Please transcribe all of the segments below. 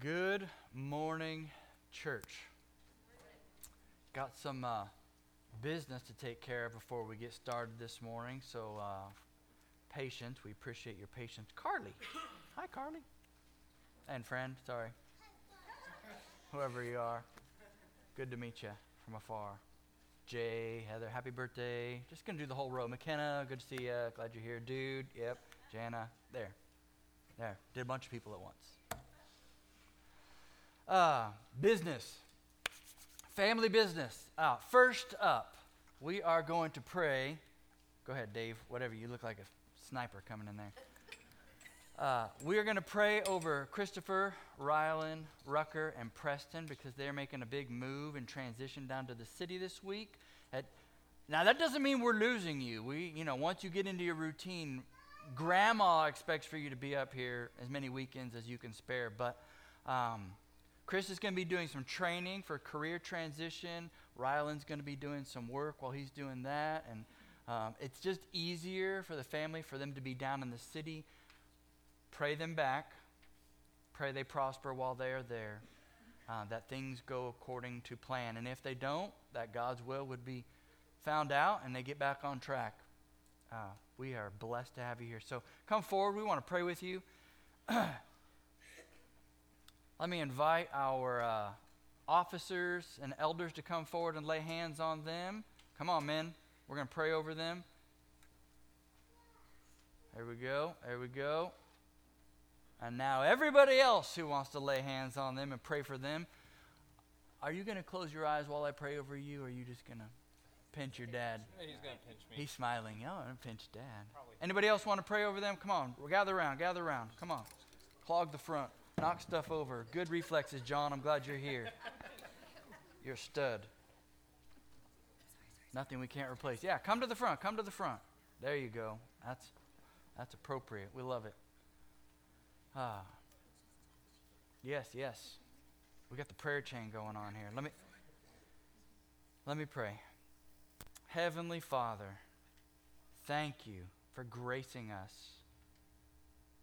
Good morning, church. Got some uh, business to take care of before we get started this morning, so uh, patience. We appreciate your patience. Carly. Hi, Carly. And friend, sorry. Whoever you are. Good to meet you from afar. Jay, Heather, happy birthday. Just going to do the whole row. McKenna, good to see you. Glad you're here. Dude, yep. Jana, there. There. Did a bunch of people at once. Uh, business, family business. Uh, first up, we are going to pray. Go ahead, Dave. Whatever you look like a sniper coming in there. Uh, we are going to pray over Christopher, Rylan, Rucker, and Preston because they're making a big move and transition down to the city this week. At, now that doesn't mean we're losing you. We, you know, once you get into your routine, Grandma expects for you to be up here as many weekends as you can spare, but. Um, Chris is going to be doing some training for career transition. Ryland's going to be doing some work while he's doing that. And um, it's just easier for the family for them to be down in the city. Pray them back. Pray they prosper while they are there. Uh, that things go according to plan. And if they don't, that God's will would be found out and they get back on track. Uh, we are blessed to have you here. So come forward. We want to pray with you. Let me invite our uh, officers and elders to come forward and lay hands on them. Come on, men. We're going to pray over them. There we go. There we go. And now, everybody else who wants to lay hands on them and pray for them, are you going to close your eyes while I pray over you, or are you just going to pinch your dad? He's going to pinch me. He's smiling. Oh, I'm going to pinch dad. Probably. Anybody else want to pray over them? Come on. Gather around. Gather around. Come on. Clog the front. Knock stuff over. Good reflexes, John. I'm glad you're here. You're a stud. Nothing we can't replace. Yeah, come to the front. Come to the front. There you go. That's that's appropriate. We love it. Ah. Yes, yes. We got the prayer chain going on here. Let me Let me pray. Heavenly Father, thank you for gracing us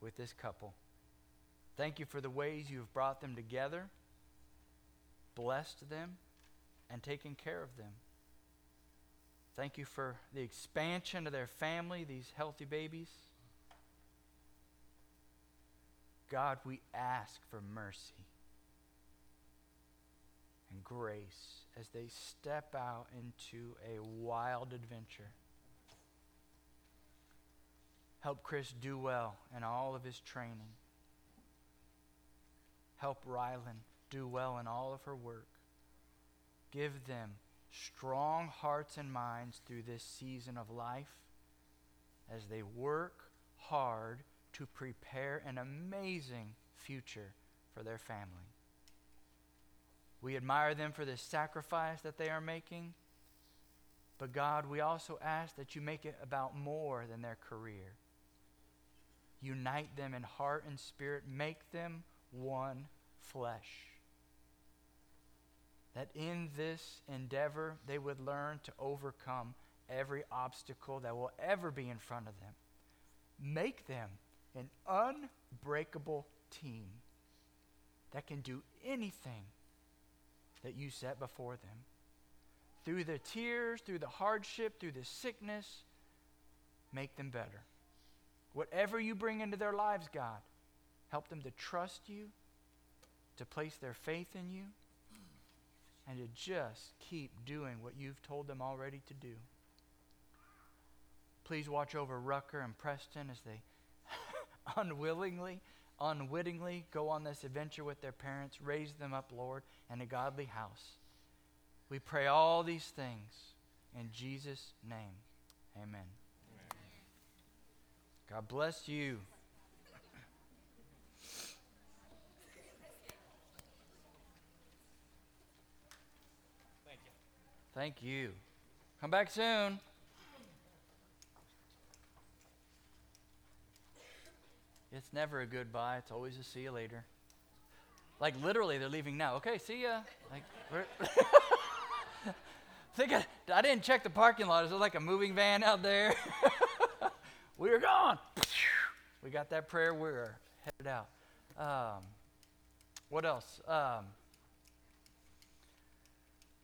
with this couple. Thank you for the ways you have brought them together, blessed them, and taken care of them. Thank you for the expansion of their family, these healthy babies. God, we ask for mercy and grace as they step out into a wild adventure. Help Chris do well in all of his training. Help Rylan do well in all of her work. Give them strong hearts and minds through this season of life as they work hard to prepare an amazing future for their family. We admire them for the sacrifice that they are making. But God, we also ask that you make it about more than their career. Unite them in heart and spirit. Make them one flesh. That in this endeavor they would learn to overcome every obstacle that will ever be in front of them. Make them an unbreakable team that can do anything that you set before them. Through the tears, through the hardship, through the sickness, make them better. Whatever you bring into their lives, God, help them to trust you, to place their faith in you, and to just keep doing what you've told them already to do. Please watch over Rucker and Preston as they unwillingly, unwittingly go on this adventure with their parents. Raise them up, Lord, in a godly house. We pray all these things in Jesus' name. Amen. Amen. God bless you. Thank you. Come back soon. It's never a goodbye. It's always a see you later. Like literally, they're leaving now. Okay, see ya. Like, think I, I didn't check the parking lot. Is there like a moving van out there? we are gone. We got that prayer. We're headed out. Um, what else? Um,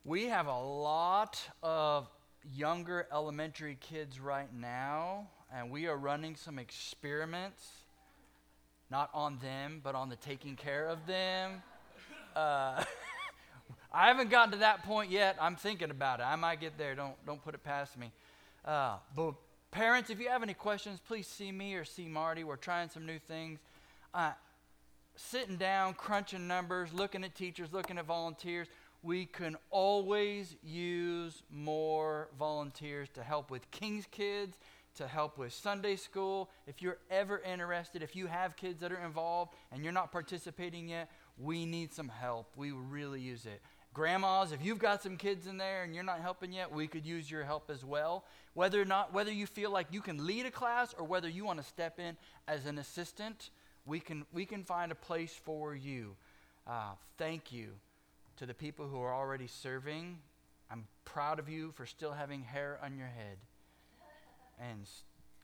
we have a lot of younger elementary kids right now, and we are running some experiments, not on them, but on the taking care of them. Uh, I haven't gotten to that point yet. I'm thinking about it. I might get there. Don't don't put it past me. Uh, but parents, if you have any questions, please see me or see Marty. We're trying some new things. Uh, sitting down, crunching numbers, looking at teachers, looking at volunteers. We can always use more volunteers to help with King's Kids, to help with Sunday school. If you're ever interested, if you have kids that are involved and you're not participating yet, we need some help. We really use it. Grandmas, if you've got some kids in there and you're not helping yet, we could use your help as well. Whether or not whether you feel like you can lead a class or whether you want to step in as an assistant, we can we can find a place for you. Uh, thank you to the people who are already serving. I'm proud of you for still having hair on your head and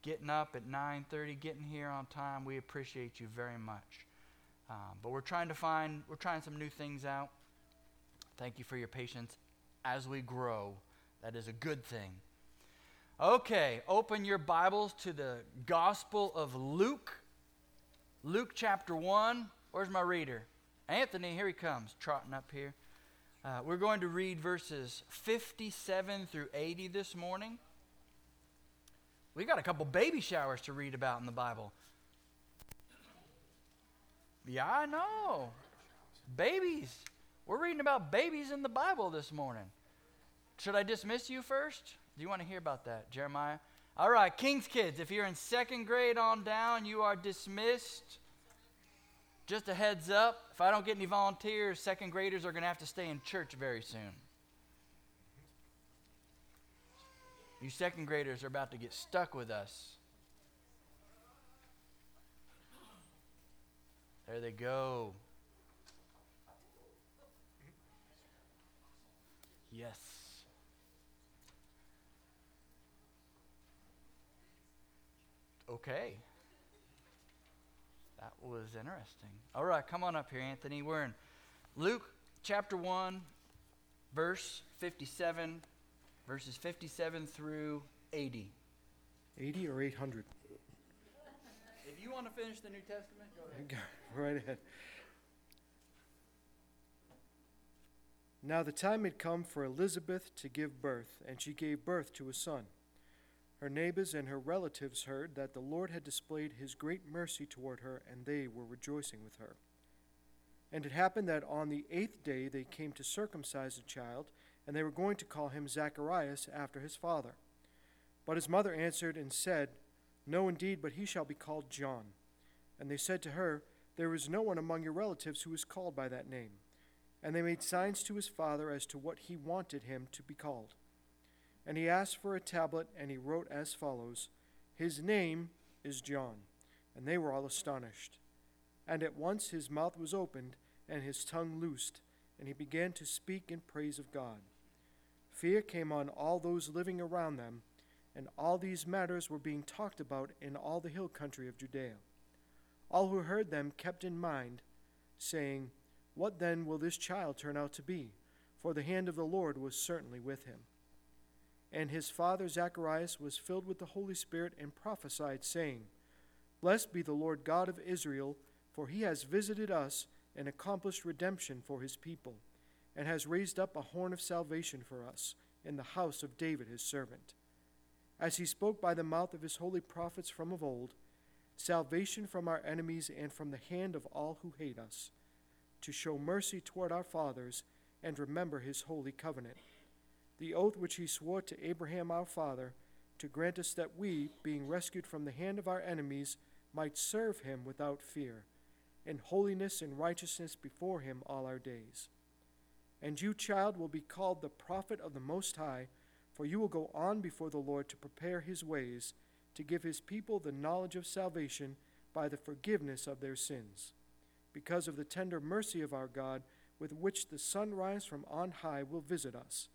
getting up at 9:30, getting here on time. We appreciate you very much. Um, but we're trying to find we're trying some new things out. Thank you for your patience as we grow. That is a good thing. Okay, open your Bibles to the Gospel of Luke. Luke chapter 1. Where's my reader? Anthony, here he comes, trotting up here. Uh, we're going to read verses 57 through 80 this morning. We got a couple baby showers to read about in the Bible. Yeah, I know. Babies. We're reading about babies in the Bible this morning. Should I dismiss you first? Do you want to hear about that, Jeremiah? All right, King's Kids, if you're in second grade on down, you are dismissed. Just a heads up if I don't get any volunteers, second graders are going to have to stay in church very soon. You second graders are about to get stuck with us. There they go. Yes. Okay. That was interesting. All right, come on up here, Anthony. We're in Luke chapter 1, verse 57, verses 57 through 80. 80 or 800? If you want to finish the New Testament, go ahead. right ahead. Now the time had come for Elizabeth to give birth, and she gave birth to a son. Her neighbors and her relatives heard that the Lord had displayed his great mercy toward her, and they were rejoicing with her. And it happened that on the eighth day they came to circumcise the child, and they were going to call him Zacharias after his father. But his mother answered and said, No, indeed, but he shall be called John. And they said to her, There is no one among your relatives who is called by that name. And they made signs to his father as to what he wanted him to be called. And he asked for a tablet, and he wrote as follows His name is John. And they were all astonished. And at once his mouth was opened, and his tongue loosed, and he began to speak in praise of God. Fear came on all those living around them, and all these matters were being talked about in all the hill country of Judea. All who heard them kept in mind, saying, What then will this child turn out to be? For the hand of the Lord was certainly with him. And his father Zacharias was filled with the Holy Spirit and prophesied, saying, Blessed be the Lord God of Israel, for he has visited us and accomplished redemption for his people, and has raised up a horn of salvation for us in the house of David his servant. As he spoke by the mouth of his holy prophets from of old, salvation from our enemies and from the hand of all who hate us, to show mercy toward our fathers and remember his holy covenant the oath which he swore to Abraham our father, to grant us that we, being rescued from the hand of our enemies, might serve him without fear, in holiness and righteousness before him all our days. And you, child, will be called the prophet of the Most High, for you will go on before the Lord to prepare his ways, to give his people the knowledge of salvation by the forgiveness of their sins. Because of the tender mercy of our God, with which the sunrise from on high will visit us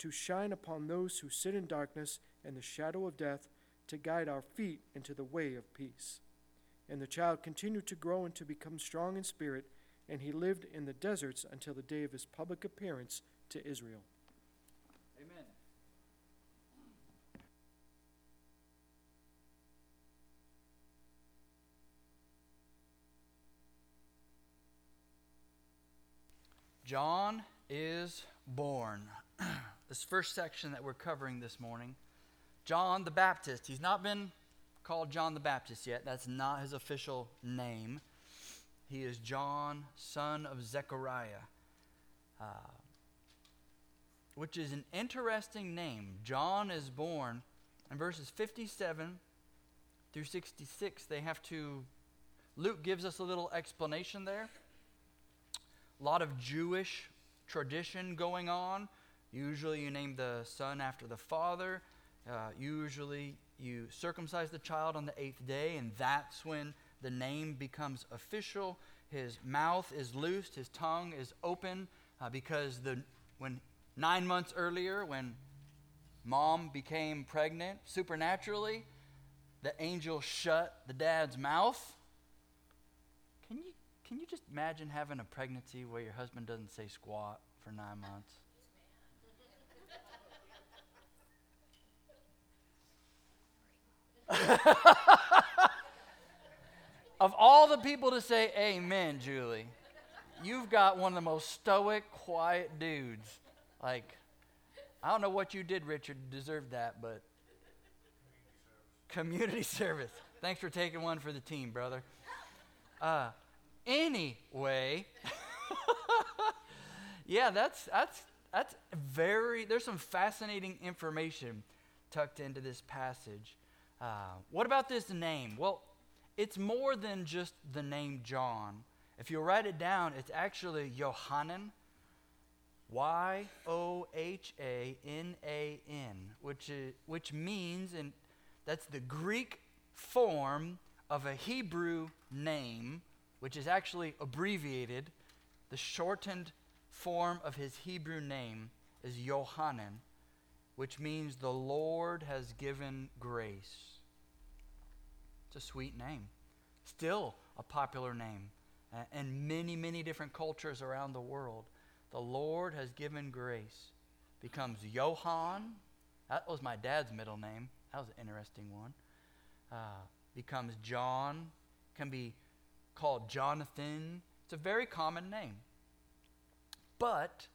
to shine upon those who sit in darkness and the shadow of death, to guide our feet into the way of peace. And the child continued to grow and to become strong in spirit, and he lived in the deserts until the day of his public appearance to Israel. Amen. John is born. this first section that we're covering this morning. John the Baptist. He's not been called John the Baptist yet. That's not his official name. He is John, son of Zechariah, uh, which is an interesting name. John is born in verses 57 through 66. They have to, Luke gives us a little explanation there. A lot of Jewish tradition going on. Usually you name the son after the father. Uh, usually you circumcise the child on the eighth day, and that's when the name becomes official. His mouth is loosed, his tongue is open, uh, because the, when nine months earlier, when mom became pregnant supernaturally, the angel shut the dad's mouth. Can you, can you just imagine having a pregnancy where your husband doesn't say squat for nine months? of all the people to say amen, Julie, you've got one of the most stoic, quiet dudes. Like, I don't know what you did, Richard, to deserve that, but community service. Thanks for taking one for the team, brother. Uh, anyway, yeah, that's that's that's very. There's some fascinating information tucked into this passage. Uh, what about this name? Well, it's more than just the name John. If you write it down, it's actually Yohanan, Y O H A N A N, which which means, and that's the Greek form of a Hebrew name, which is actually abbreviated. The shortened form of his Hebrew name is Yohanan, which means the Lord has given grace. It's a sweet name. Still a popular name uh, in many, many different cultures around the world. The Lord has given grace. Becomes Johann. That was my dad's middle name. That was an interesting one. Uh, becomes John. Can be called Jonathan. It's a very common name. But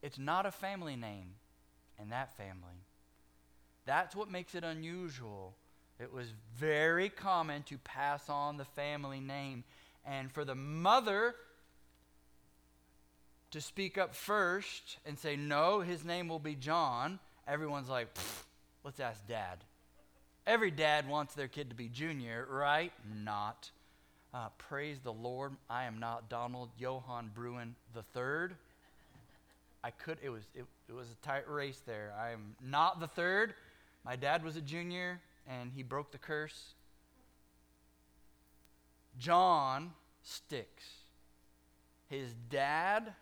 it's not a family name in that family. That's what makes it unusual it was very common to pass on the family name. And for the mother to speak up first and say, No, his name will be John, everyone's like, Let's ask dad. Every dad wants their kid to be junior, right? Not. Uh, praise the Lord, I am not Donald Johann Bruin third. I could. It was. It, it was a tight race there. I am not the third. My dad was a junior and he broke the curse. John sticks. His dad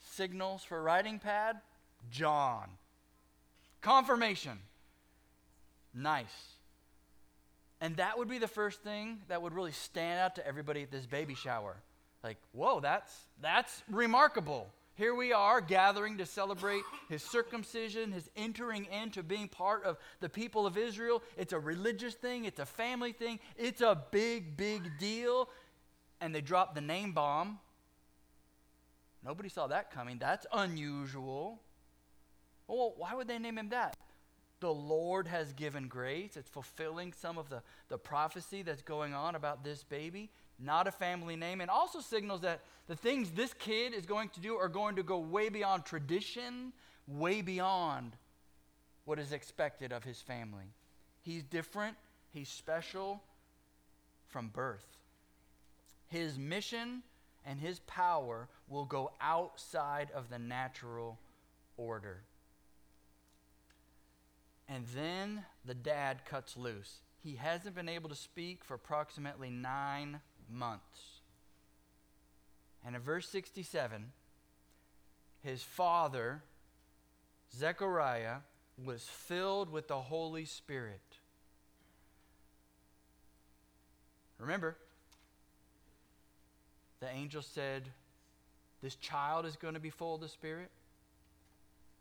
signals for writing pad, John. Confirmation. Nice. And that would be the first thing that would really stand out to everybody at this baby shower. Like, whoa, that's that's remarkable. Here we are gathering to celebrate his circumcision, his entering into being part of the people of Israel. It's a religious thing, it's a family thing, it's a big, big deal. And they drop the name bomb. Nobody saw that coming. That's unusual. Well, why would they name him that? The Lord has given grace. It's fulfilling some of the, the prophecy that's going on about this baby not a family name, and also signals that the things this kid is going to do are going to go way beyond tradition, way beyond what is expected of his family. He's different, he's special from birth. His mission and his power will go outside of the natural order. And then the dad cuts loose. He hasn't been able to speak for approximately nine months. And in verse 67, his father, Zechariah, was filled with the Holy Spirit. Remember, the angel said, This child is going to be full of the Spirit.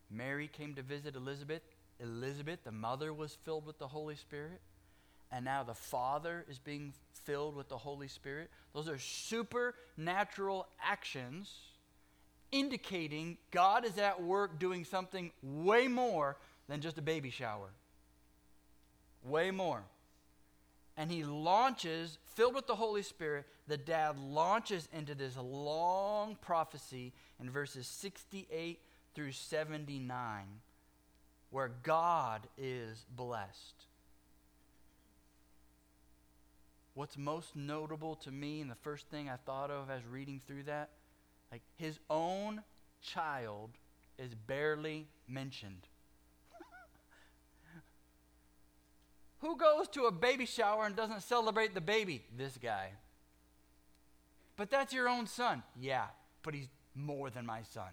Mary came to visit Elizabeth. Elizabeth, the mother, was filled with the Holy Spirit. And now the Father is being filled with the Holy Spirit. Those are supernatural actions indicating God is at work doing something way more than just a baby shower. Way more. And he launches, filled with the Holy Spirit, the dad launches into this long prophecy in verses 68 through 79, where God is blessed. What's most notable to me, and the first thing I thought of as reading through that, like his own child is barely mentioned. Who goes to a baby shower and doesn't celebrate the baby? This guy. But that's your own son. Yeah, but he's more than my son.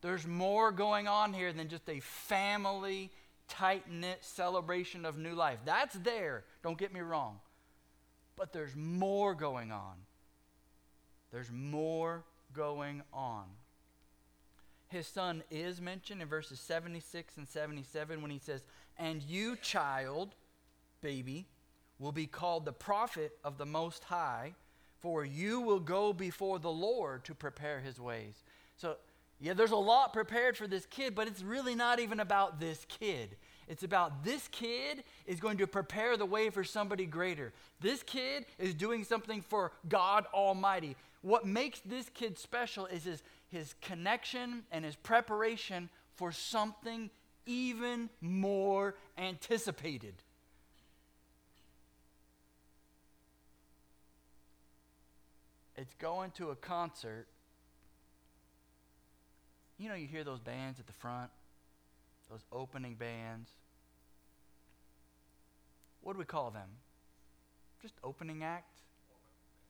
There's more going on here than just a family, tight knit celebration of new life. That's there, don't get me wrong. But there's more going on. There's more going on. His son is mentioned in verses 76 and 77 when he says, And you, child, baby, will be called the prophet of the Most High, for you will go before the Lord to prepare his ways. So, yeah, there's a lot prepared for this kid, but it's really not even about this kid. It's about this kid is going to prepare the way for somebody greater. This kid is doing something for God Almighty. What makes this kid special is his, his connection and his preparation for something even more anticipated. It's going to a concert. You know, you hear those bands at the front, those opening bands. What do we call them? Just opening act?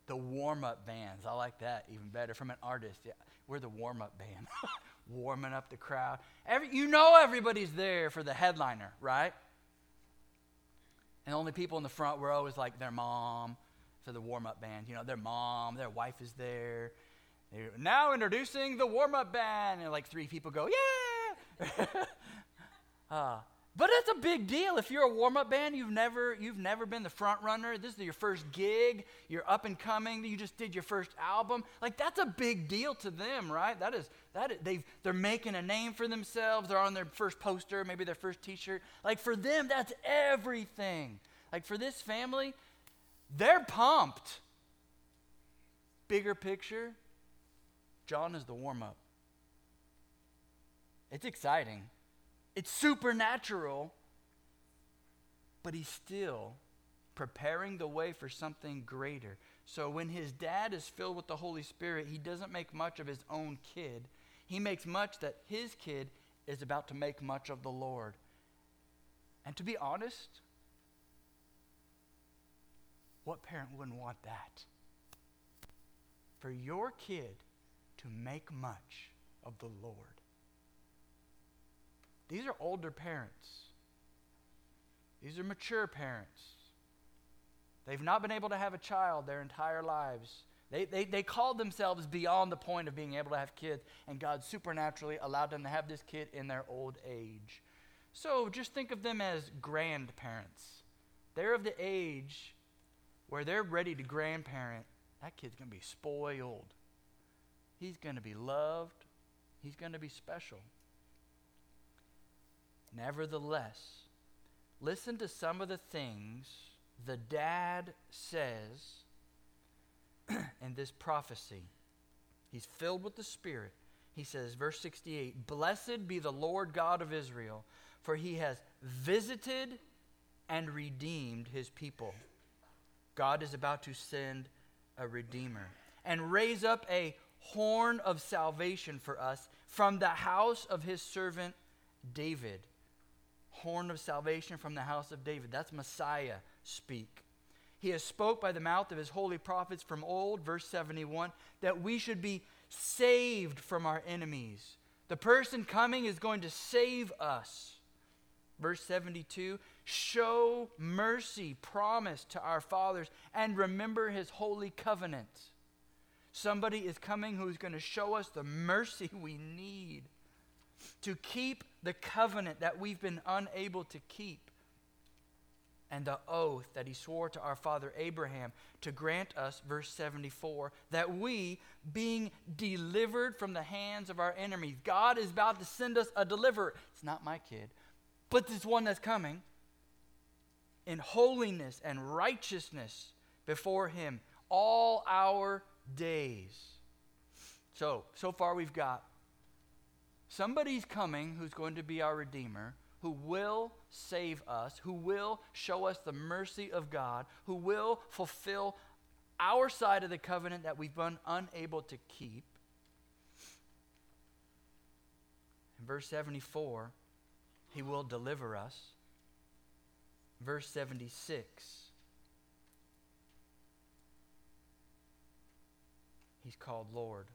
The warm up bands. I like that even better from an artist. Yeah, we're the warm up band, warming up the crowd. Every, you know everybody's there for the headliner, right? And the only people in the front were always like their mom for the warm up band. You know, their mom, their wife is there. They're now introducing the warm up band. And like three people go, yeah. uh, but it's a big deal if you're a warm-up band. You've never you've never been the front runner. This is your first gig. You're up and coming. You just did your first album. Like that's a big deal to them, right? That is that is, they've they're making a name for themselves. They're on their first poster, maybe their first T-shirt. Like for them, that's everything. Like for this family, they're pumped. Bigger picture, John is the warm-up. It's exciting. It's supernatural, but he's still preparing the way for something greater. So when his dad is filled with the Holy Spirit, he doesn't make much of his own kid. He makes much that his kid is about to make much of the Lord. And to be honest, what parent wouldn't want that? For your kid to make much of the Lord. These are older parents. These are mature parents. They've not been able to have a child their entire lives. They, they, they called themselves beyond the point of being able to have kids, and God supernaturally allowed them to have this kid in their old age. So just think of them as grandparents. They're of the age where they're ready to grandparent. That kid's going to be spoiled. He's going to be loved. He's going to be special. Nevertheless, listen to some of the things the dad says in this prophecy. He's filled with the Spirit. He says, verse 68 Blessed be the Lord God of Israel, for he has visited and redeemed his people. God is about to send a redeemer and raise up a horn of salvation for us from the house of his servant David horn of salvation from the house of David. That's Messiah speak. He has spoke by the mouth of his holy prophets from old, verse 71, that we should be saved from our enemies. The person coming is going to save us. Verse 72 show mercy promised to our fathers and remember his holy covenant. Somebody is coming who's going to show us the mercy we need to keep the covenant that we've been unable to keep and the oath that he swore to our father Abraham to grant us, verse 74, that we, being delivered from the hands of our enemies, God is about to send us a deliverer. It's not my kid, but this one that's coming in holiness and righteousness before him all our days. So, so far we've got somebody's coming who's going to be our Redeemer, who will save us, who will show us the mercy of God, who will fulfill our side of the covenant that we've been unable to keep. In verse 74, he will deliver us. Verse 76, he's called Lord.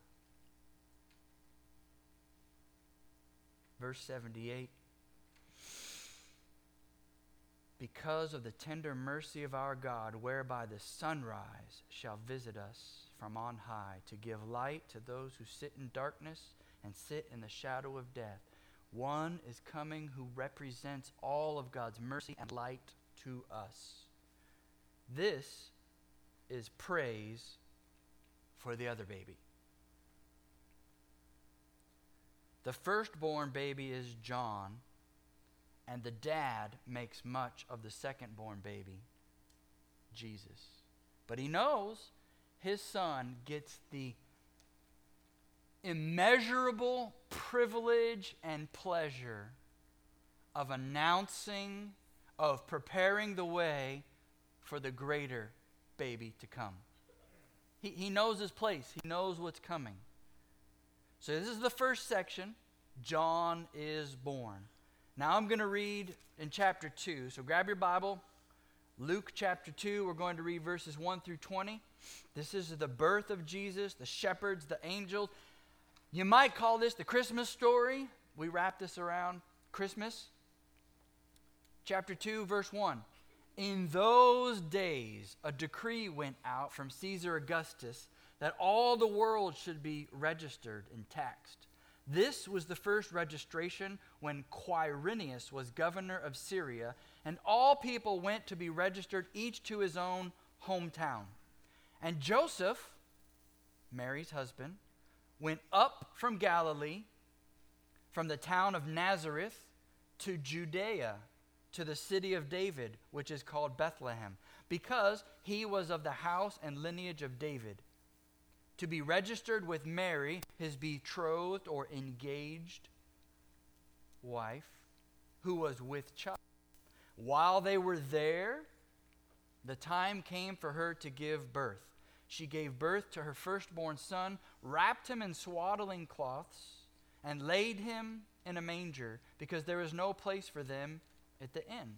Verse 78 Because of the tender mercy of our God, whereby the sunrise shall visit us from on high, to give light to those who sit in darkness and sit in the shadow of death. One is coming who represents all of God's mercy and light to us. This is praise for the other baby. The firstborn baby is John, and the dad makes much of the secondborn baby, Jesus. But he knows his son gets the immeasurable privilege and pleasure of announcing, of preparing the way for the greater baby to come. He, he knows his place, he knows what's coming. So, this is the first section. John is born. Now, I'm going to read in chapter 2. So, grab your Bible. Luke chapter 2, we're going to read verses 1 through 20. This is the birth of Jesus, the shepherds, the angels. You might call this the Christmas story. We wrap this around Christmas. Chapter 2, verse 1. In those days, a decree went out from Caesar Augustus that all the world should be registered and taxed. This was the first registration when Quirinius was governor of Syria, and all people went to be registered, each to his own hometown. And Joseph, Mary's husband, went up from Galilee, from the town of Nazareth to Judea, to the city of David, which is called Bethlehem, because he was of the house and lineage of David to be registered with Mary, his betrothed or engaged wife, who was with child. While they were there, the time came for her to give birth. She gave birth to her firstborn son, wrapped him in swaddling cloths, and laid him in a manger, because there was no place for them at the inn.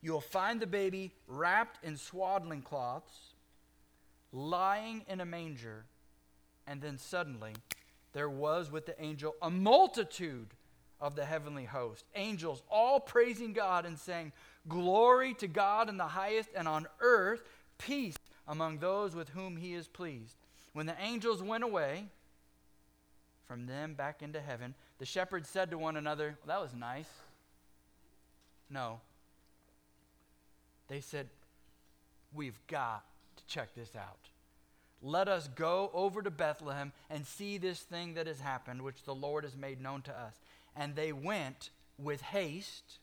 you'll find the baby wrapped in swaddling cloths, lying in a manger. And then suddenly there was with the angel a multitude of the heavenly host, angels all praising God and saying, Glory to God in the highest, and on earth peace among those with whom he is pleased. When the angels went away from them back into heaven, the shepherds said to one another, well, That was nice. No, they said, We've got to check this out. Let us go over to Bethlehem and see this thing that has happened, which the Lord has made known to us. And they went with haste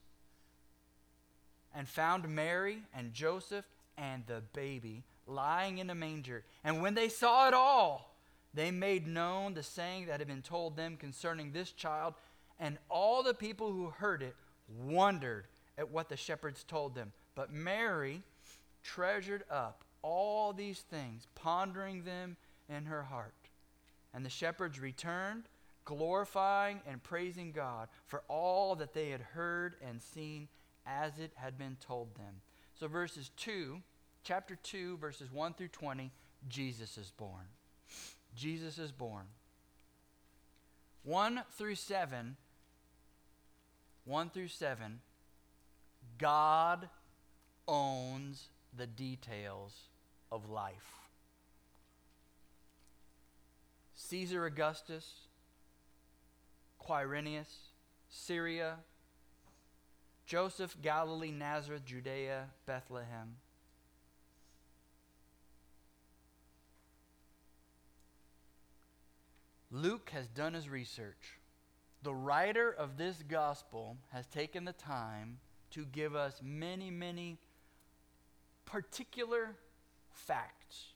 and found Mary and Joseph and the baby lying in a manger. And when they saw it all, they made known the saying that had been told them concerning this child. And all the people who heard it wondered at what the shepherds told them. But Mary treasured up all these things, pondering them in her heart. And the shepherds returned, glorifying and praising God for all that they had heard and seen as it had been told them. So, verses 2, chapter 2, verses 1 through 20, Jesus is born. Jesus is born. 1 through 7, 1 through 7, God owns the details of life. Caesar Augustus, Quirinius, Syria, Joseph, Galilee, Nazareth, Judea, Bethlehem. Luke has done his research. The writer of this gospel has taken the time to give us many, many particular facts.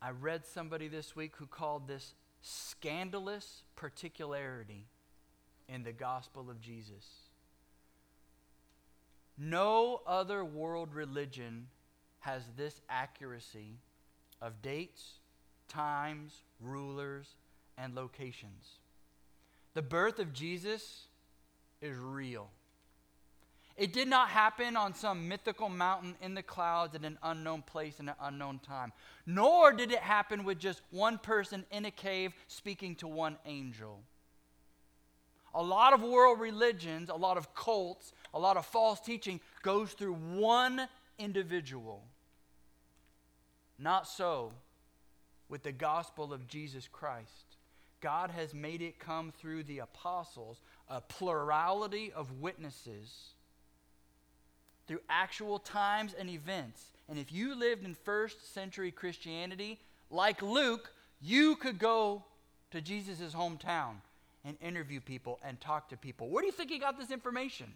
I read somebody this week who called this scandalous particularity in the gospel of Jesus. No other world religion has this accuracy of dates, times, rulers, and locations. The birth of Jesus is real. It did not happen on some mythical mountain in the clouds at an unknown place in an unknown time. Nor did it happen with just one person in a cave speaking to one angel. A lot of world religions, a lot of cults, a lot of false teaching goes through one individual. Not so with the gospel of Jesus Christ. God has made it come through the apostles, a plurality of witnesses through actual times and events. And if you lived in first century Christianity, like Luke, you could go to Jesus' hometown and interview people and talk to people. Where do you think he got this information?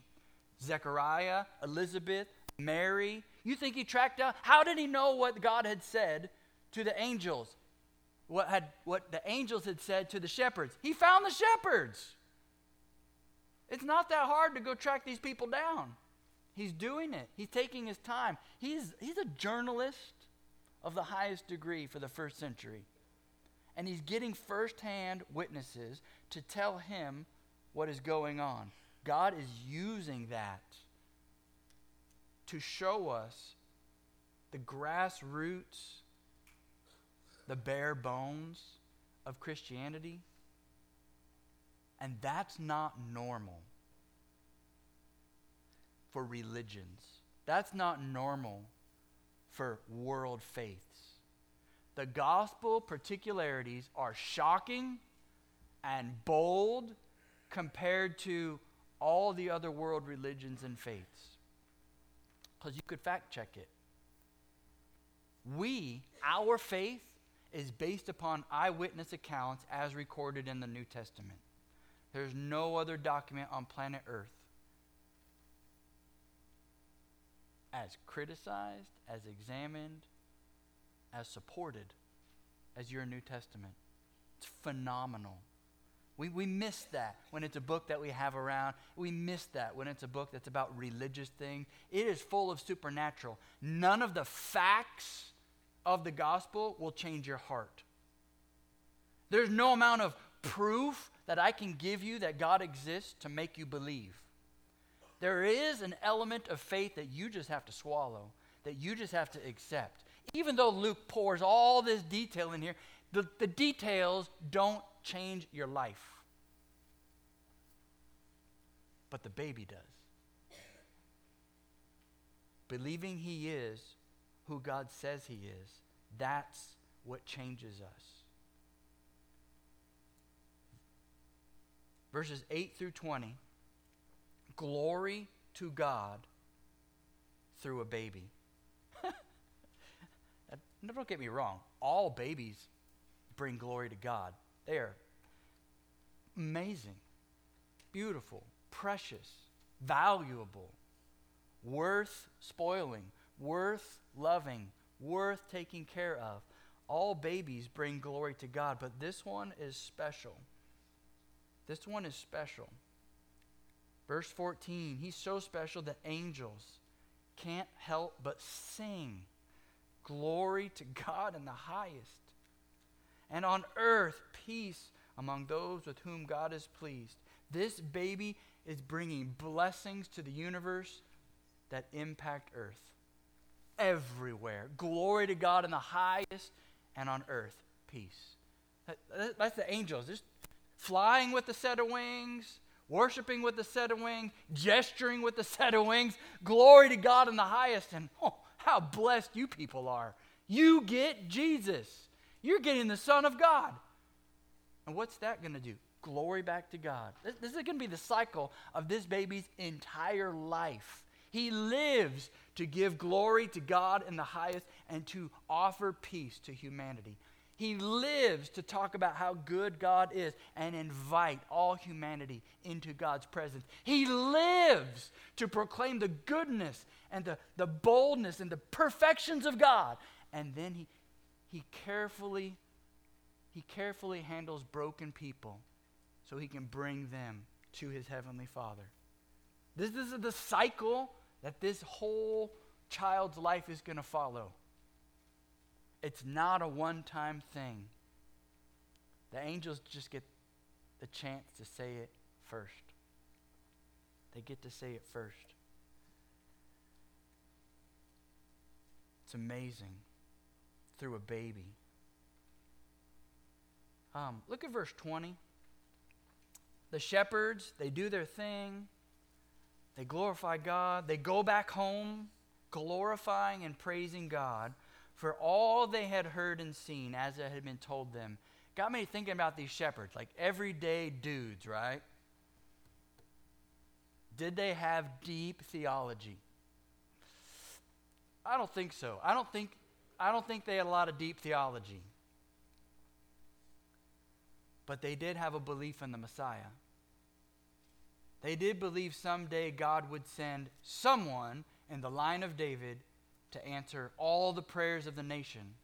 Zechariah, Elizabeth, Mary. You think he tracked down? How did he know what God had said to the angels? What, had, what the angels had said to the shepherds? He found the shepherds. It's not that hard to go track these people down. He's doing it. He's taking his time. He's, he's a journalist of the highest degree for the first century. And he's getting firsthand witnesses to tell him what is going on. God is using that to show us the grassroots, the bare bones of Christianity. And that's not normal for religions. That's not normal for world faiths. The gospel particularities are shocking and bold compared to all the other world religions and faiths. Because you could fact check it. We, our faith, is based upon eyewitness accounts as recorded in the New Testament. There's no other document on planet Earth as criticized, as examined, as supported as your New Testament. It's phenomenal. We, we miss that when it's a book that we have around. We miss that when it's a book that's about religious things. It is full of supernatural. None of the facts of the gospel will change your heart. There's no amount of proof that I can give you that God exists to make you believe. There is an element of faith that you just have to swallow, that you just have to accept. Even though Luke pours all this detail in here, the, the details don't change your life. But the baby does. Believing he is who God says he is, that's what changes us. Verses 8 through 20 glory to God through a baby. don't get me wrong, all babies bring glory to God. They are amazing, beautiful, precious, valuable, worth spoiling, worth loving, worth taking care of. All babies bring glory to God, but this one is special. This one is special. Verse 14, he's so special that angels can't help but sing Glory to God in the highest. And on earth, peace among those with whom God is pleased. This baby is bringing blessings to the universe that impact earth. Everywhere. Glory to God in the highest, and on earth, peace. that's the angels, just flying with a set of wings, worshiping with a set of wings, gesturing with a set of wings. Glory to God in the highest. And oh, how blessed you people are. You get Jesus. You're getting the Son of God. And what's that going to do? Glory back to God. This, this is going to be the cycle of this baby's entire life. He lives to give glory to God in the highest and to offer peace to humanity. He lives to talk about how good God is and invite all humanity into God's presence. He lives to proclaim the goodness and the, the boldness and the perfections of God. And then he, he carefully he carefully handles broken people so he can bring them to his heavenly Father. This, this is the cycle that this whole child's life is going to follow. It's not a one time thing. The angels just get the chance to say it first. They get to say it first. It's amazing through a baby. Um, look at verse 20. The shepherds, they do their thing. They glorify God. They go back home glorifying and praising God for all they had heard and seen as it had been told them. Got me thinking about these shepherds, like everyday dudes, right? Did they have deep theology? I don't think so. I don't think I don't think they had a lot of deep theology. But they did have a belief in the Messiah. They did believe someday God would send someone in the line of David to answer all the prayers of the nation,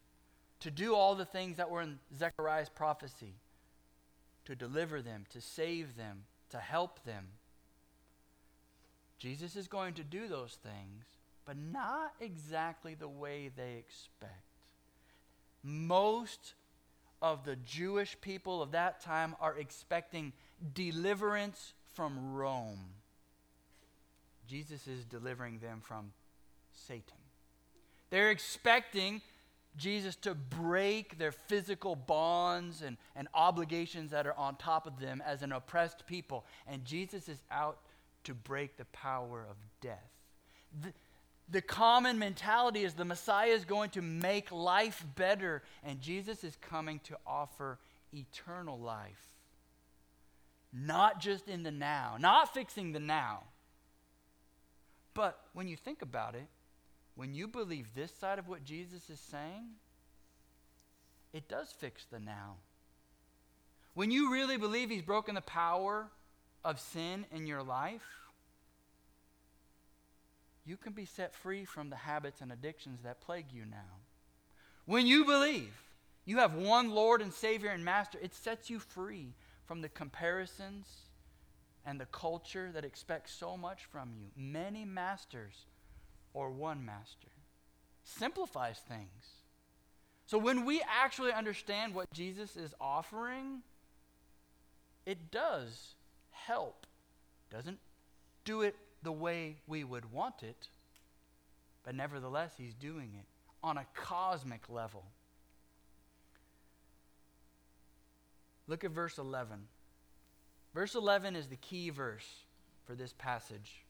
to do all the things that were in Zechariah's prophecy, to deliver them, to save them, to help them. Jesus is going to do those things, but not exactly the way they expect. Most of the Jewish people of that time are expecting deliverance from Rome. Jesus is delivering them from Satan. They're expecting Jesus to break their physical bonds and, and obligations that are on top of them as an oppressed people. And Jesus is out to break the power of death. The, the common mentality is the Messiah is going to make life better, and Jesus is coming to offer eternal life. Not just in the now, not fixing the now. But when you think about it, when you believe this side of what Jesus is saying, it does fix the now. When you really believe He's broken the power of sin in your life, you can be set free from the habits and addictions that plague you now. When you believe you have one Lord and Savior and Master, it sets you free from the comparisons and the culture that expects so much from you. Many masters or one master. Simplifies things. So when we actually understand what Jesus is offering, it does help. Doesn't do it the way we would want it, but nevertheless, he's doing it on a cosmic level. Look at verse 11. Verse 11 is the key verse for this passage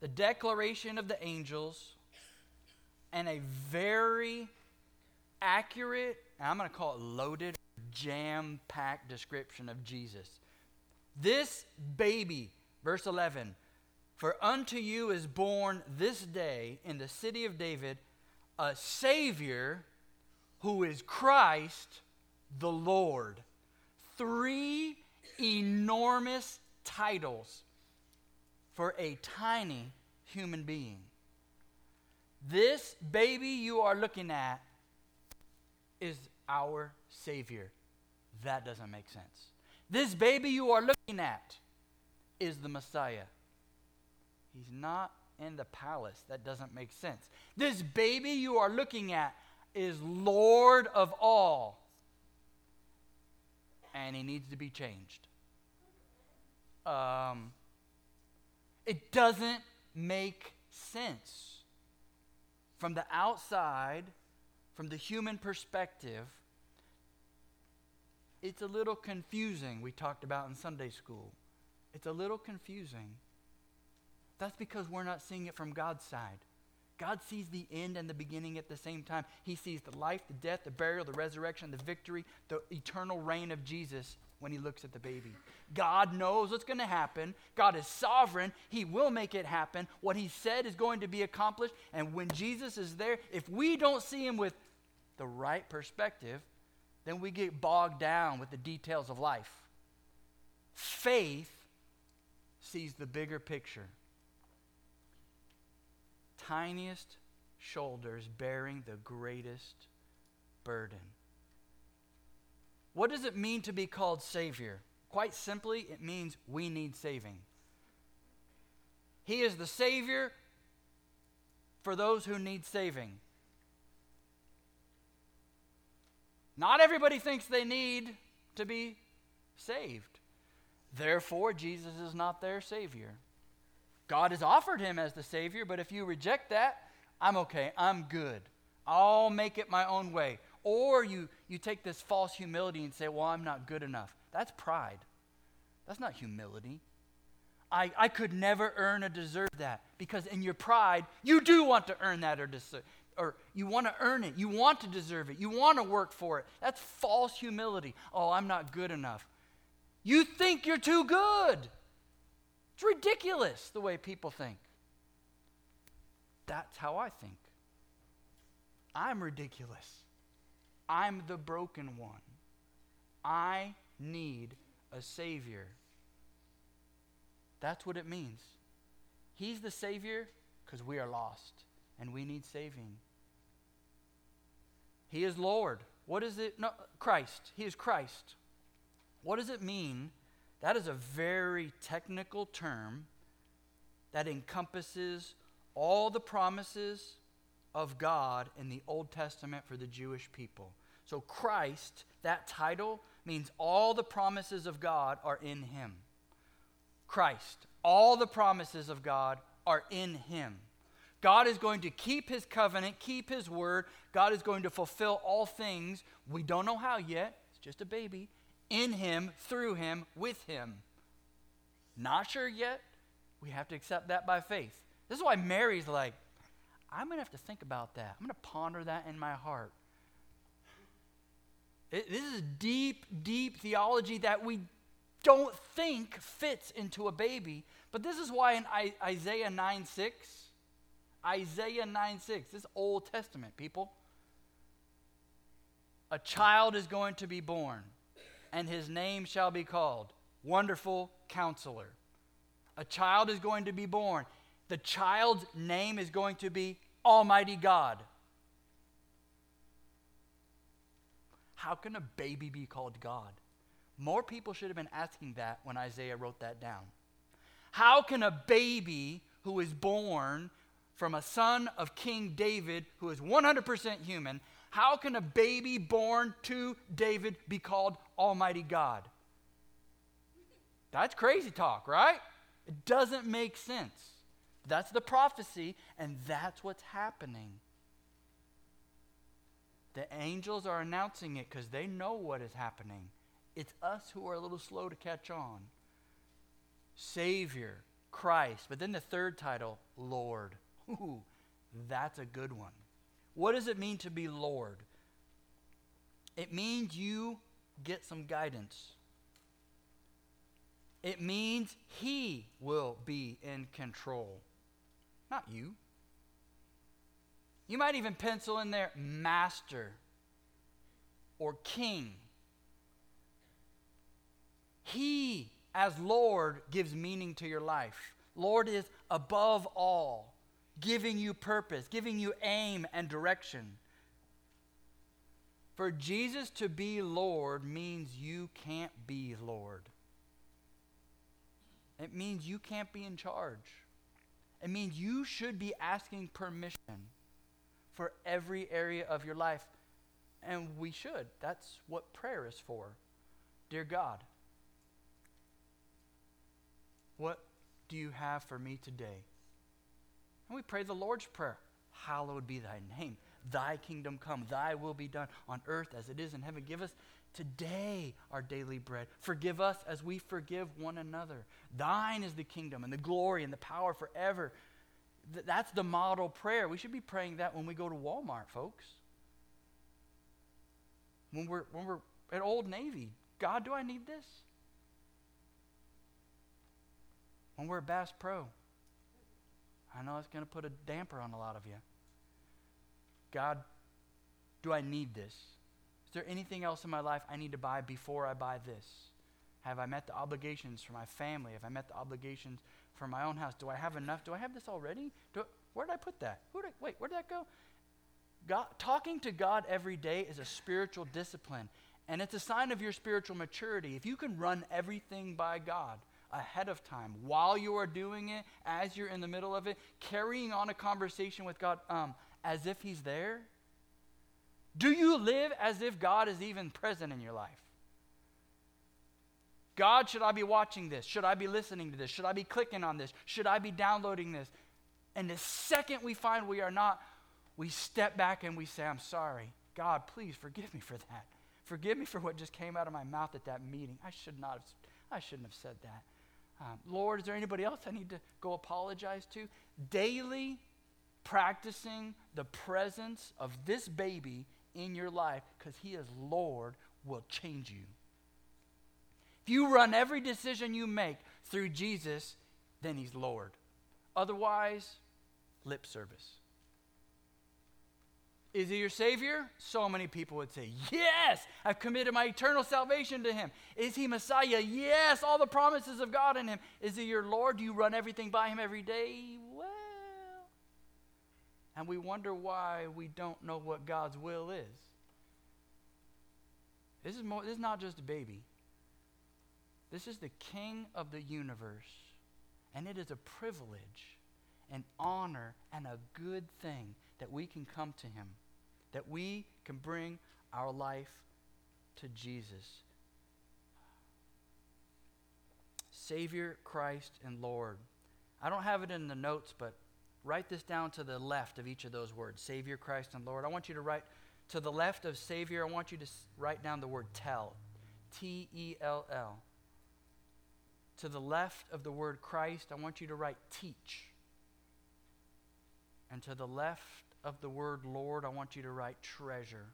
the declaration of the angels, and a very accurate, I'm going to call it loaded, jam packed description of Jesus. This baby, verse 11, for unto you is born this day in the city of David a Savior who is Christ the Lord. Three enormous titles for a tiny human being. This baby you are looking at is our Savior. That doesn't make sense. This baby you are looking at is the Messiah. He's not in the palace. That doesn't make sense. This baby you are looking at is Lord of all, and he needs to be changed. Um, it doesn't make sense. From the outside, from the human perspective, it's a little confusing. We talked about in Sunday school. It's a little confusing. That's because we're not seeing it from God's side. God sees the end and the beginning at the same time. He sees the life, the death, the burial, the resurrection, the victory, the eternal reign of Jesus when he looks at the baby. God knows what's going to happen. God is sovereign. He will make it happen. What he said is going to be accomplished. And when Jesus is there, if we don't see him with the right perspective, then we get bogged down with the details of life. Faith sees the bigger picture. Tiniest shoulders bearing the greatest burden. What does it mean to be called Savior? Quite simply, it means we need saving. He is the Savior for those who need saving. Not everybody thinks they need to be saved. Therefore, Jesus is not their Savior. God has offered him as the Savior, but if you reject that, I'm okay. I'm good. I'll make it my own way. Or you, you take this false humility and say, Well, I'm not good enough. That's pride. That's not humility. I, I could never earn or deserve that because in your pride, you do want to earn that or, deserve, or you want to earn it. You want to deserve it. You want to work for it. That's false humility. Oh, I'm not good enough. You think you're too good. It's ridiculous the way people think. That's how I think. I'm ridiculous. I'm the broken one. I need a Savior. That's what it means. He's the Savior because we are lost and we need saving. He is Lord. What is it? No, Christ. He is Christ. What does it mean? That is a very technical term that encompasses all the promises of God in the Old Testament for the Jewish people. So, Christ, that title, means all the promises of God are in him. Christ, all the promises of God are in him. God is going to keep his covenant, keep his word. God is going to fulfill all things. We don't know how yet. It's just a baby. In him, through him, with him. Not sure yet. We have to accept that by faith. This is why Mary's like, I'm going to have to think about that. I'm going to ponder that in my heart. This is deep, deep theology that we don't think fits into a baby. But this is why in Isaiah 9 6, Isaiah 9 6, this Old Testament, people, a child is going to be born, and his name shall be called Wonderful Counselor. A child is going to be born. The child's name is going to be Almighty God. How can a baby be called God? More people should have been asking that when Isaiah wrote that down. How can a baby who is born from a son of King David, who is 100% human, how can a baby born to David be called Almighty God? That's crazy talk, right? It doesn't make sense. That's the prophecy, and that's what's happening. The angels are announcing it because they know what is happening. It's us who are a little slow to catch on. Savior, Christ. But then the third title, Lord. Ooh, that's a good one. What does it mean to be Lord? It means you get some guidance. It means He will be in control, not you. You might even pencil in there master or king. He, as Lord, gives meaning to your life. Lord is above all, giving you purpose, giving you aim and direction. For Jesus to be Lord means you can't be Lord. It means you can't be in charge. It means you should be asking permission for every area of your life. And we should. That's what prayer is for. Dear God, what do you have for me today? And we pray the Lord's Prayer Hallowed be thy name. Thy kingdom come. Thy will be done on earth as it is in heaven. Give us today our daily bread. Forgive us as we forgive one another. Thine is the kingdom and the glory and the power forever. Th- that's the model prayer. We should be praying that when we go to Walmart, folks. When we're, when we're at Old Navy, God, do I need this? When we're at Bass Pro, I know it's going to put a damper on a lot of you. God, do I need this? Is there anything else in my life I need to buy before I buy this? Have I met the obligations for my family? Have I met the obligations for my own house? Do I have enough? Do I have this already? Do, where did I put that? Who did, wait, where did that go? God, talking to God every day is a spiritual discipline, and it's a sign of your spiritual maturity. If you can run everything by God ahead of time, while you are doing it, as you're in the middle of it, carrying on a conversation with God um, as if He's there, do you live as if God is even present in your life? God, should I be watching this? Should I be listening to this? Should I be clicking on this? Should I be downloading this? And the second we find we are not, we step back and we say, I'm sorry. God, please forgive me for that. Forgive me for what just came out of my mouth at that meeting. I should not have, I shouldn't have said that. Um, Lord, is there anybody else I need to go apologize to? Daily practicing the presence of this baby in your life because He is Lord will change you. If you run every decision you make through Jesus, then He's Lord. Otherwise, lip service. Is he your Savior? So many people would say, Yes, I've committed my eternal salvation to him. Is he Messiah? Yes, all the promises of God in him. Is he your Lord? Do you run everything by him every day? Well, and we wonder why we don't know what God's will is. This is, more, this is not just a baby, this is the King of the universe. And it is a privilege, an honor, and a good thing that we can come to him, that we can bring our life to Jesus. Savior, Christ, and Lord. I don't have it in the notes, but write this down to the left of each of those words Savior, Christ, and Lord. I want you to write to the left of Savior, I want you to write down the word tell. T E L L. To the left of the word Christ, I want you to write teach. And to the left of the word Lord, I want you to write treasure.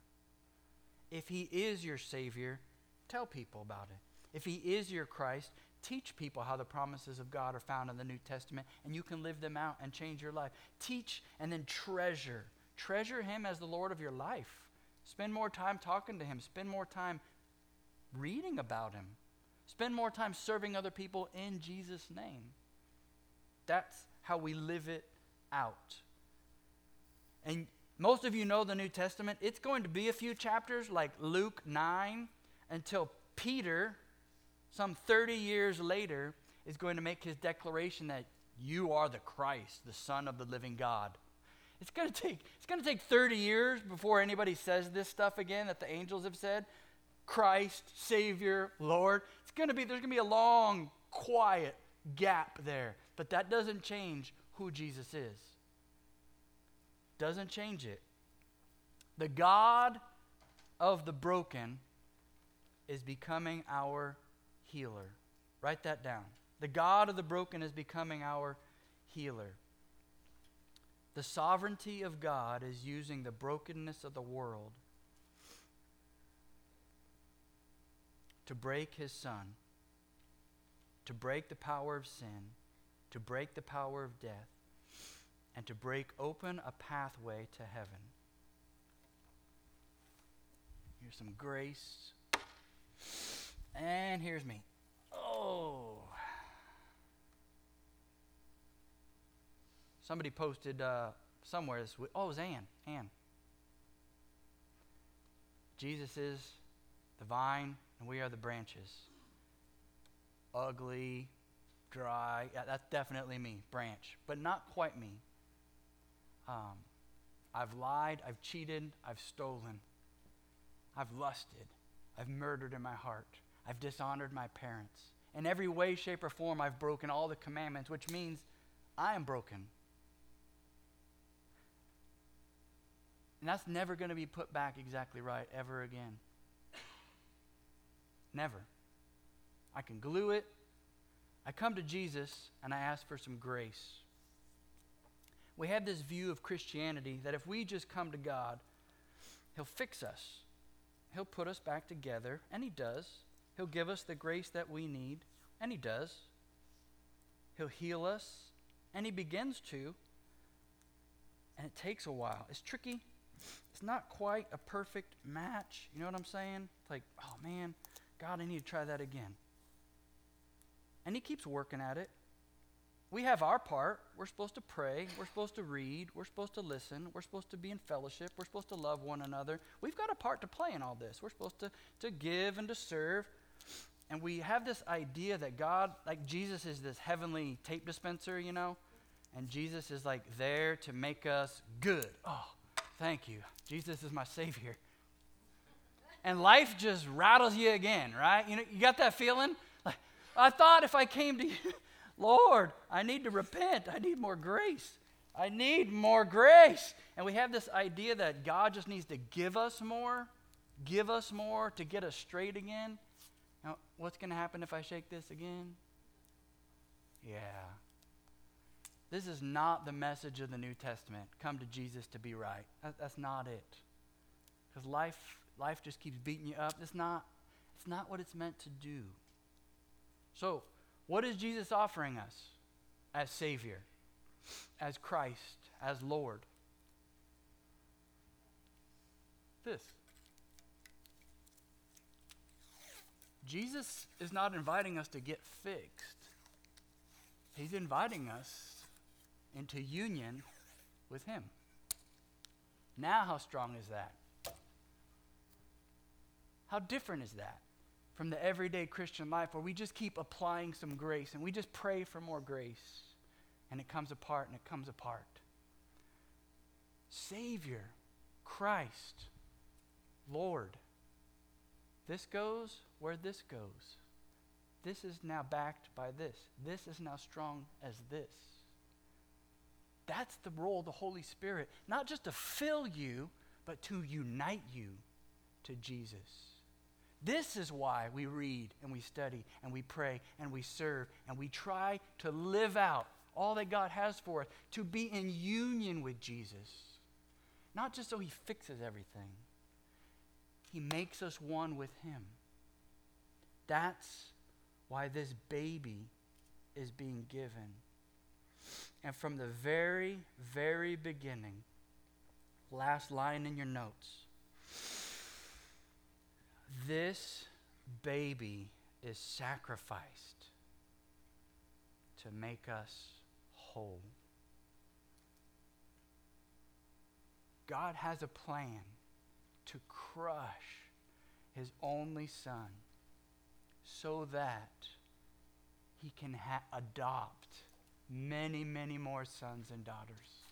If He is your Savior, tell people about it. If He is your Christ, teach people how the promises of God are found in the New Testament, and you can live them out and change your life. Teach and then treasure. Treasure Him as the Lord of your life. Spend more time talking to Him, spend more time reading about Him, spend more time serving other people in Jesus' name. That's how we live it out. And most of you know the New Testament. It's going to be a few chapters, like Luke 9, until Peter, some 30 years later, is going to make his declaration that you are the Christ, the Son of the living God. It's going to take it's going to take 30 years before anybody says this stuff again that the angels have said. Christ, Savior, Lord. It's going to be there's going to be a long quiet gap there, but that doesn't change who Jesus is. Doesn't change it. The God of the broken is becoming our healer. Write that down. The God of the broken is becoming our healer. The sovereignty of God is using the brokenness of the world to break his son, to break the power of sin, to break the power of death, and to break open a pathway to heaven. Here's some grace. And here's me. Oh. Somebody posted uh, somewhere this week. Oh, it was Ann. Ann. Jesus is the vine, and we are the branches. Ugly, dry. Yeah, that's definitely me, branch, but not quite me. Um, I've lied, I've cheated, I've stolen, I've lusted, I've murdered in my heart, I've dishonored my parents. In every way, shape, or form, I've broken all the commandments, which means I am broken. And that's never going to be put back exactly right ever again. Never. I can glue it. I come to Jesus and I ask for some grace. We have this view of Christianity that if we just come to God, He'll fix us. He'll put us back together, and He does. He'll give us the grace that we need, and He does. He'll heal us, and He begins to. And it takes a while. It's tricky. It's not quite a perfect match. You know what I'm saying? Like, oh man, God, I need to try that again. And He keeps working at it. We have our part. We're supposed to pray. We're supposed to read. We're supposed to listen. We're supposed to be in fellowship. We're supposed to love one another. We've got a part to play in all this. We're supposed to, to give and to serve. And we have this idea that God, like Jesus, is this heavenly tape dispenser, you know? And Jesus is like there to make us good. Oh, thank you. Jesus is my Savior. And life just rattles you again, right? You know, you got that feeling? Like, I thought if I came to you, Lord, I need to repent. I need more grace. I need more grace. And we have this idea that God just needs to give us more, give us more to get us straight again. Now, what's going to happen if I shake this again? Yeah. This is not the message of the New Testament. Come to Jesus to be right. That, that's not it. Because life, life just keeps beating you up. It's not, it's not what it's meant to do. So, what is Jesus offering us as Savior, as Christ, as Lord? This. Jesus is not inviting us to get fixed. He's inviting us into union with Him. Now, how strong is that? How different is that? from the everyday Christian life where we just keep applying some grace and we just pray for more grace and it comes apart and it comes apart. Savior, Christ, Lord. This goes where this goes. This is now backed by this. This is now strong as this. That's the role of the Holy Spirit, not just to fill you, but to unite you to Jesus. This is why we read and we study and we pray and we serve and we try to live out all that God has for us, to be in union with Jesus. Not just so He fixes everything, He makes us one with Him. That's why this baby is being given. And from the very, very beginning, last line in your notes this baby is sacrificed to make us whole. God has a plan to crush his only son so that he can ha- adopt many, many more sons and daughters.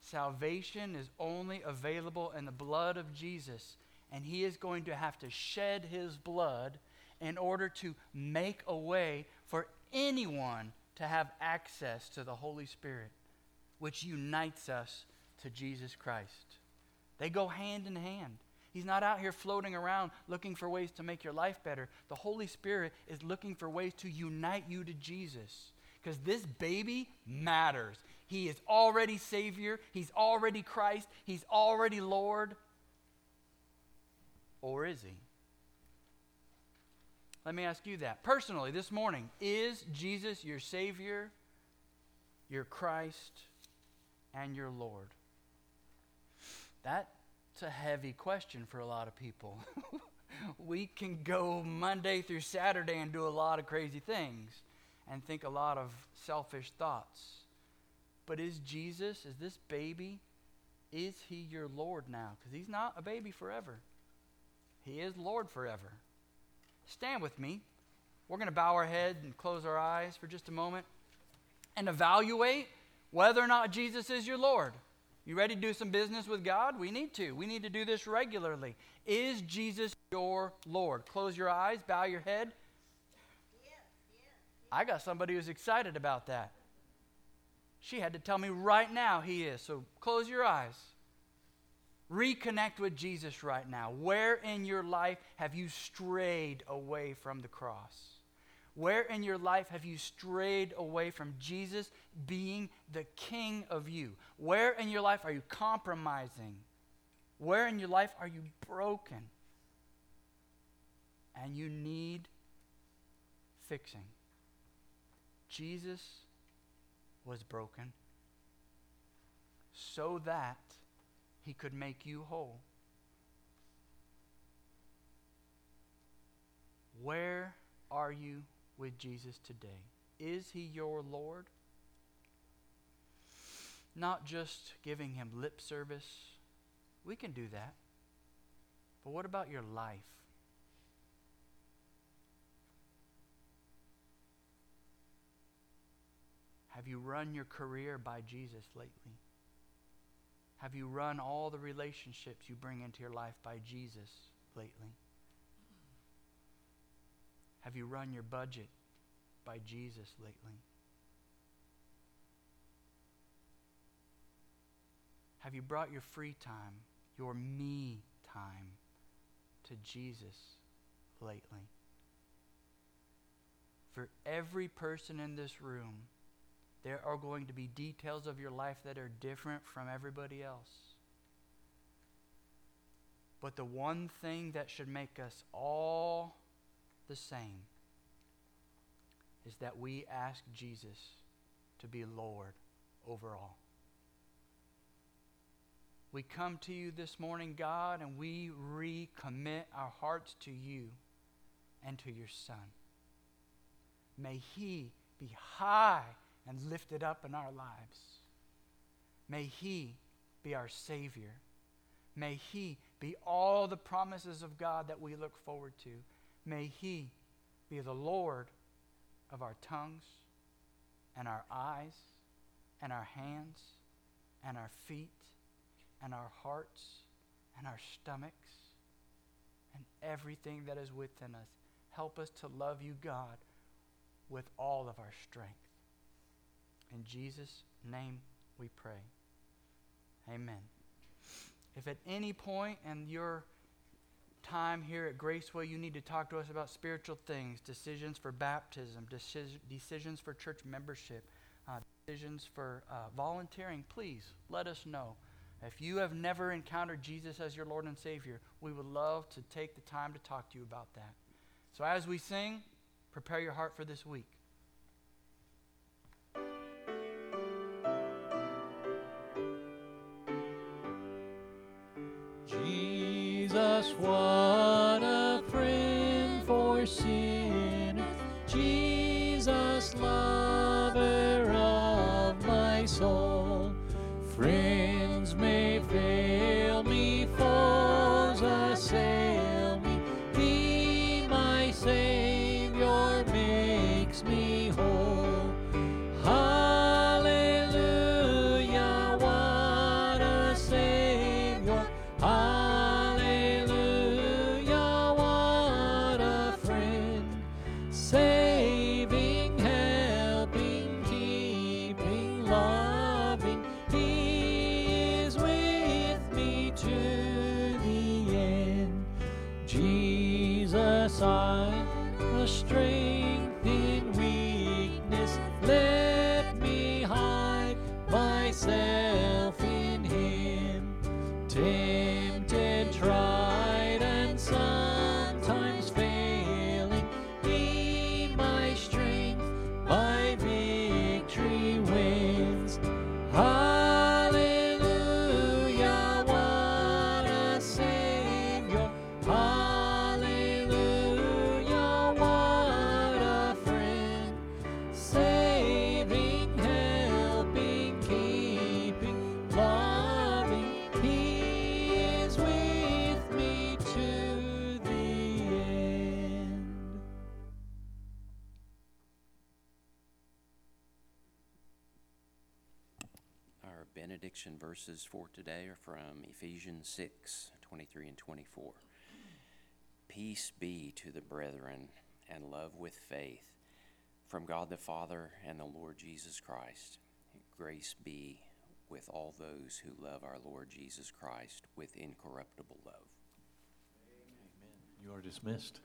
Salvation is only available in the blood of Jesus and he is going to have to shed his blood in order to make a way for anyone to have access to the Holy Spirit, which unites us to Jesus Christ. They go hand in hand. He's not out here floating around looking for ways to make your life better. The Holy Spirit is looking for ways to unite you to Jesus. Because this baby matters. He is already Savior, He's already Christ, He's already Lord. Or is he? Let me ask you that. Personally, this morning, is Jesus your Savior, your Christ, and your Lord? That's a heavy question for a lot of people. we can go Monday through Saturday and do a lot of crazy things and think a lot of selfish thoughts. But is Jesus, is this baby, is he your Lord now? Because he's not a baby forever. He is Lord forever. Stand with me. we're going to bow our head and close our eyes for just a moment and evaluate whether or not Jesus is your Lord. You ready to do some business with God? We need to. We need to do this regularly. Is Jesus your Lord? Close your eyes, bow your head. I got somebody who's excited about that. She had to tell me right now he is. So close your eyes. Reconnect with Jesus right now. Where in your life have you strayed away from the cross? Where in your life have you strayed away from Jesus being the king of you? Where in your life are you compromising? Where in your life are you broken? And you need fixing. Jesus was broken so that he could make you whole. Where are you with Jesus today? Is he your Lord? Not just giving him lip service. We can do that. But what about your life? Have you run your career by Jesus lately? Have you run all the relationships you bring into your life by Jesus lately? Have you run your budget by Jesus lately? Have you brought your free time, your me time, to Jesus lately? For every person in this room, there are going to be details of your life that are different from everybody else. But the one thing that should make us all the same is that we ask Jesus to be Lord over all. We come to you this morning, God, and we recommit our hearts to you and to your Son. May He be high and lifted up in our lives. May He be our Savior. May He be all the promises of God that we look forward to. May He be the Lord of our tongues and our eyes and our hands and our feet and our hearts and our stomachs and everything that is within us. Help us to love you, God, with all of our strength. In Jesus' name we pray. Amen. If at any point in your time here at Graceway you need to talk to us about spiritual things, decisions for baptism, decisions for church membership, uh, decisions for uh, volunteering, please let us know. If you have never encountered Jesus as your Lord and Savior, we would love to take the time to talk to you about that. So as we sing, prepare your heart for this week. Jesus, what a friend for sinners. Jesus, lover verses for today are from Ephesians 6 23 and 24. Peace be to the brethren and love with faith from God the Father and the Lord Jesus Christ. Grace be with all those who love our Lord Jesus Christ with incorruptible love. You are dismissed.